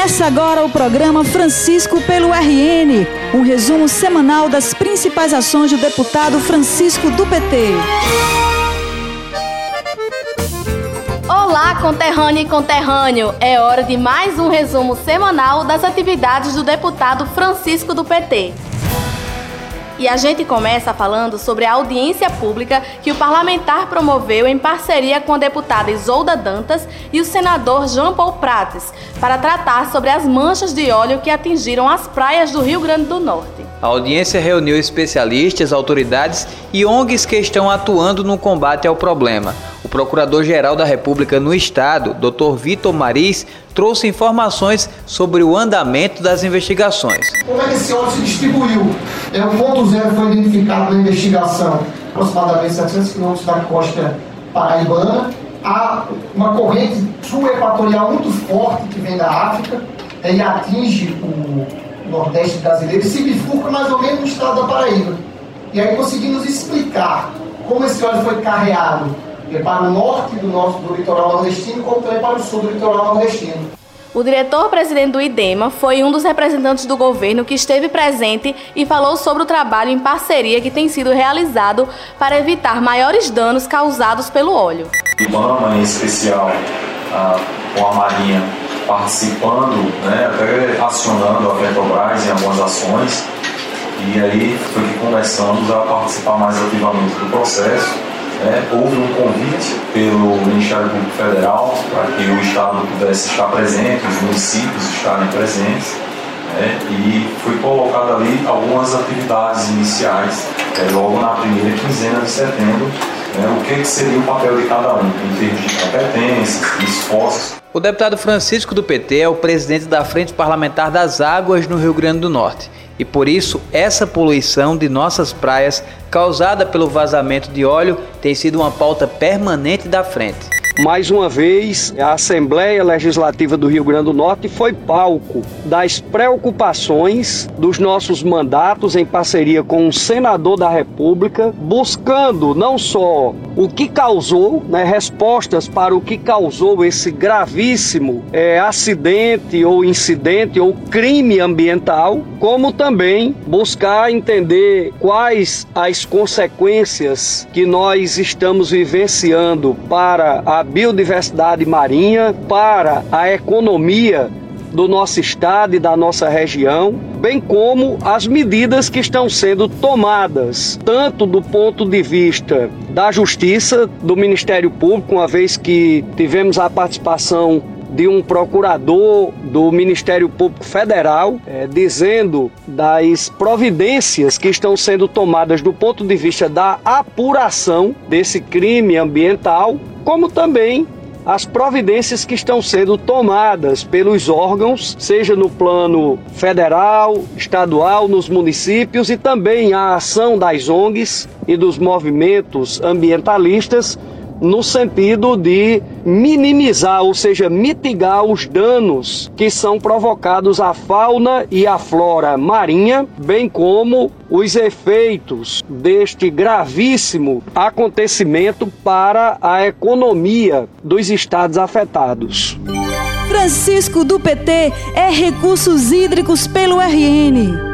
Começa agora o programa Francisco pelo RN, um resumo semanal das principais ações do deputado Francisco do PT. Olá, conterrâneo e conterrâneo! É hora de mais um resumo semanal das atividades do deputado Francisco do PT. E a gente começa falando sobre a audiência pública que o parlamentar promoveu em parceria com a deputada Isolda Dantas e o senador João Paul Prates, para tratar sobre as manchas de óleo que atingiram as praias do Rio Grande do Norte. A audiência reuniu especialistas, autoridades e ONGs que estão atuando no combate ao problema. Procurador-Geral da República no Estado, Dr. Vitor Maris, trouxe informações sobre o andamento das investigações. Como é que esse óleo se distribuiu? É, o ponto zero foi identificado na investigação, aproximadamente 700 quilômetros da costa paraibana. Há uma corrente sul-equatorial muito forte que vem da África é, e atinge o Nordeste brasileiro e se bifurca mais ou menos no estado da Paraíba. E aí conseguimos explicar como esse óleo foi carreado para o norte do nosso do litoral nordestino, como também para o sul do litoral nordestino. O diretor-presidente do IDEMA foi um dos representantes do governo que esteve presente e falou sobre o trabalho em parceria que tem sido realizado para evitar maiores danos causados pelo óleo. O IBAMA, em especial, ah, com a Marinha participando, né, até acionando a Petrobras em algumas ações, e aí foi que começamos a participar mais ativamente do processo né, houve um convite pelo Ministério Público Federal para que o Estado pudesse estar presente, os municípios estarem presentes, né, e foi colocado ali algumas atividades iniciais, é, logo na primeira quinzena de setembro, né, o que, seria o papel de cada um, em termos de competências, de esforços. O deputado Francisco do PT é o presidente da Frente Parlamentar das Águas no Rio Grande do Norte e por isso essa poluição de nossas praias causada pelo vazamento de óleo tem sido uma pauta permanente da frente. Mais uma vez, a Assembleia Legislativa do Rio Grande do Norte foi palco das preocupações dos nossos mandatos em parceria com o senador da República, buscando não só o que causou, né, respostas para o que causou esse gravíssimo é, acidente ou incidente ou crime ambiental, como também buscar entender quais as consequências que nós estamos vivenciando para a biodiversidade marinha, para a economia do nosso estado e da nossa região, bem como as medidas que estão sendo tomadas, tanto do ponto de vista da Justiça, do Ministério Público, uma vez que tivemos a participação de um procurador do Ministério Público Federal é, dizendo das providências que estão sendo tomadas do ponto de vista da apuração desse crime ambiental como também as providências que estão sendo tomadas pelos órgãos, seja no plano federal, estadual, nos municípios e também a ação das ONGs e dos movimentos ambientalistas no sentido de minimizar, ou seja, mitigar os danos que são provocados à fauna e à flora marinha, bem como os efeitos deste gravíssimo acontecimento para a economia dos estados afetados. Francisco do PT é Recursos Hídricos pelo RN.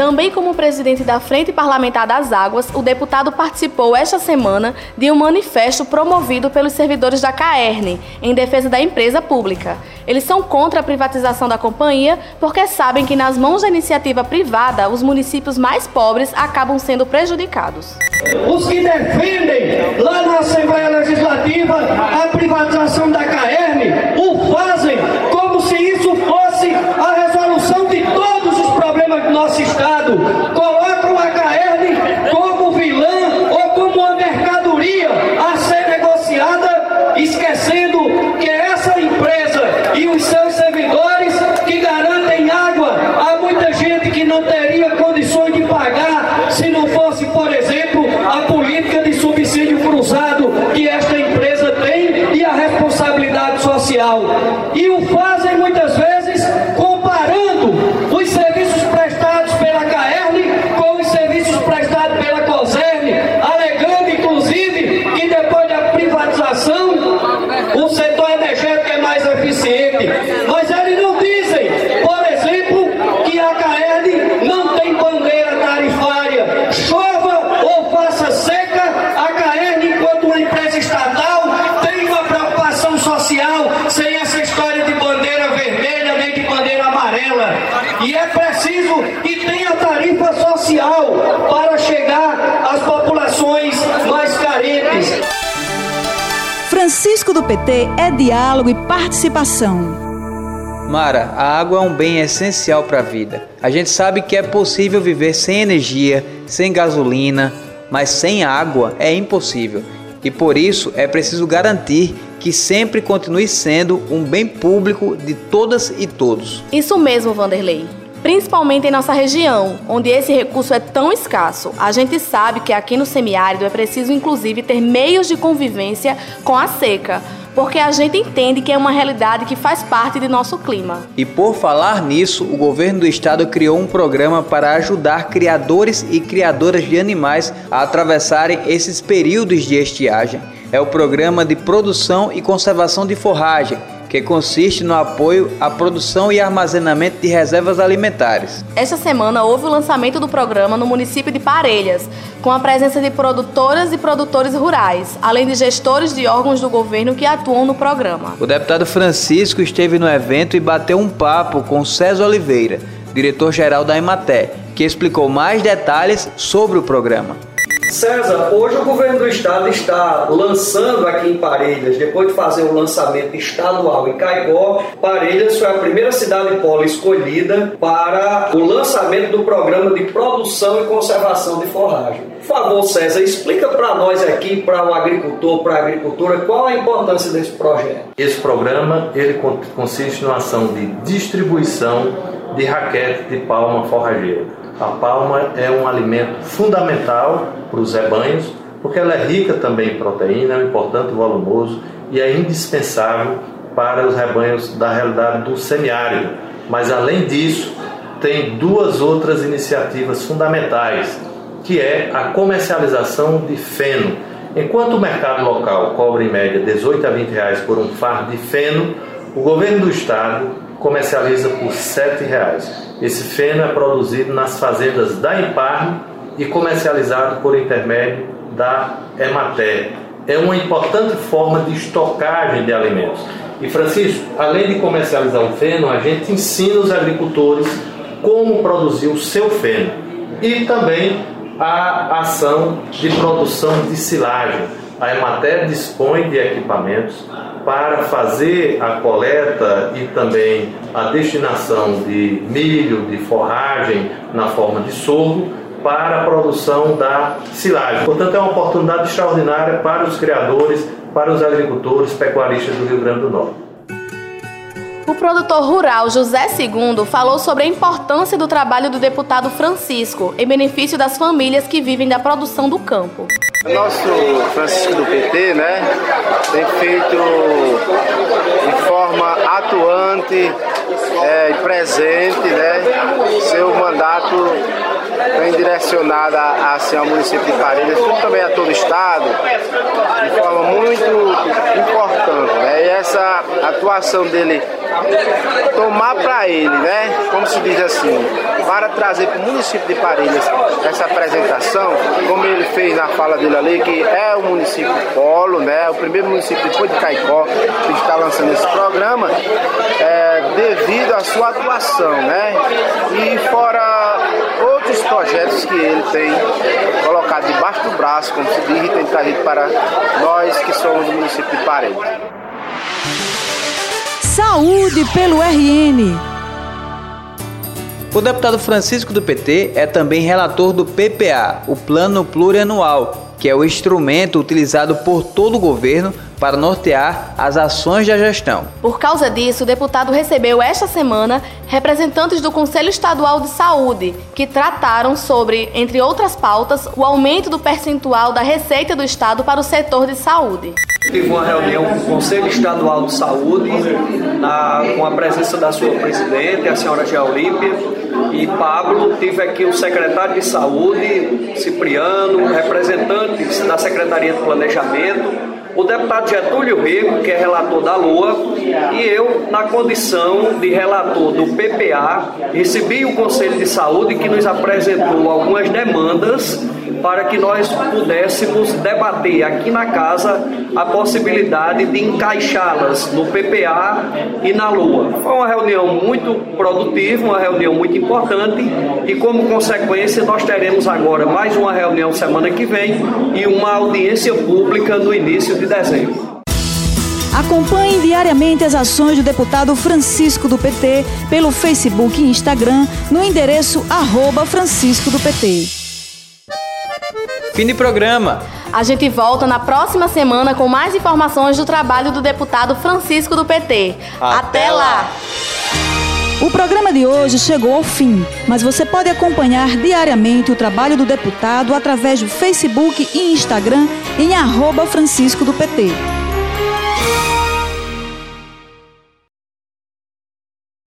Também como presidente da Frente Parlamentar das Águas, o deputado participou esta semana de um manifesto promovido pelos servidores da CAERN em defesa da empresa pública. Eles são contra a privatização da companhia porque sabem que nas mãos da iniciativa privada, os municípios mais pobres acabam sendo prejudicados. Os que defendem lá na Assembleia Legislativa a privatização da CAERN o fazem do nosso Estado. Colocam a CAERN como vilã ou como uma mercadoria a ser negociada, esquecendo que é essa empresa e os seus servidores que garantem água a muita gente que não teria condições de pagar se não fosse, por exemplo, a política de subsídio cruzado que esta empresa tem e a responsabilidade social. E o fazem muitas vezes comparando os serviços Yeah. Francisco do PT é diálogo e participação. Mara, a água é um bem essencial para a vida. A gente sabe que é possível viver sem energia, sem gasolina, mas sem água é impossível. E por isso é preciso garantir que sempre continue sendo um bem público de todas e todos. Isso mesmo, Vanderlei principalmente em nossa região, onde esse recurso é tão escasso. A gente sabe que aqui no semiárido é preciso, inclusive, ter meios de convivência com a seca. Porque a gente entende que é uma realidade que faz parte de nosso clima. E por falar nisso, o governo do estado criou um programa para ajudar criadores e criadoras de animais a atravessarem esses períodos de estiagem. É o programa de produção e conservação de forragem, que consiste no apoio à produção e armazenamento de reservas alimentares. Esta semana houve o lançamento do programa no município de Parelhas, com a presença de produtoras e produtores rurais, além de gestores de órgãos do governo que atuam no programa. O deputado Francisco esteve no evento e bateu um papo com César Oliveira, diretor-geral da Ematé, que explicou mais detalhes sobre o programa. César, hoje o governo do estado está lançando aqui em Parelhas, depois de fazer o lançamento estadual em Caicó, Parelhas foi a primeira cidade polo escolhida para o lançamento do programa de produção e conservação de forragem. Por favor, César, explica para nós aqui, para o agricultor, para a agricultura, qual a importância desse projeto. Esse programa ele consiste numa ação de distribuição de raquete de palma forrageira a palma é um alimento fundamental para os rebanhos, porque ela é rica também em proteína, é um importante volumoso e é indispensável para os rebanhos da realidade do semiárido. Mas além disso, tem duas outras iniciativas fundamentais, que é a comercialização de feno. Enquanto o mercado local cobra em média 18 a 20 reais por um fardo de feno, o governo do estado comercializa por R$ 7,00. Esse feno é produzido nas fazendas da Imparme e comercializado por intermédio da Emater. É uma importante forma de estocagem de alimentos. E Francisco, além de comercializar o feno, a gente ensina os agricultores como produzir o seu feno e também a ação de produção de silagem. A Emater dispõe de equipamentos para fazer a coleta e também a destinação de milho, de forragem na forma de sorgo para a produção da silagem. Portanto, é uma oportunidade extraordinária para os criadores, para os agricultores, pecuaristas do Rio Grande do Norte. O produtor rural José Segundo falou sobre a importância do trabalho do deputado Francisco em benefício das famílias que vivem da produção do campo. Nosso Francisco do PT, né, tem feito de forma atuante é, e presente, né, seu mandato vem direcionado a, assim, ao município de Parelhas, como também a todo o estado, de forma muito importante. Né, e essa atuação dele tomar para ele, né? Como se diz assim, para trazer para o município de Parelhas essa apresentação, como ele fez na fala dele ali, que é o município polo, né? O primeiro município depois de Caicó que está lançando esse programa, é, devido à sua atuação, né? E fora outros projetos que ele tem colocado debaixo do braço, como se diz, e tem trazido para nós que somos do município de Parelhas. Saúde pelo RN. O deputado Francisco do PT é também relator do PPA, o Plano Plurianual, que é o instrumento utilizado por todo o governo para nortear as ações da gestão. Por causa disso, o deputado recebeu esta semana representantes do Conselho Estadual de Saúde, que trataram sobre, entre outras pautas, o aumento do percentual da receita do Estado para o setor de saúde. Tive uma reunião com o Conselho Estadual de Saúde, na, com a presença da sua presidente, a senhora Geolímpia, e Pablo. Tive aqui o secretário de Saúde, Cipriano, representantes da Secretaria de Planejamento, o deputado Getúlio Rego, que é relator da Lua, e eu, na condição de relator do PPA, recebi o Conselho de Saúde que nos apresentou algumas demandas para que nós pudéssemos debater aqui na casa a possibilidade de encaixá-las no PPA e na Lua. Foi uma reunião muito produtiva, uma reunião muito importante e, como consequência, nós teremos agora mais uma reunião semana que vem e uma audiência pública no início de dezembro. Acompanhe diariamente as ações do deputado Francisco do PT pelo Facebook e Instagram no endereço arroba Francisco do PT. Fim de programa. A gente volta na próxima semana com mais informações do trabalho do deputado Francisco do PT. Até Até, lá. O programa de hoje chegou ao fim, mas você pode acompanhar diariamente o trabalho do deputado através do Facebook e Instagram em arroba Francisco do PT.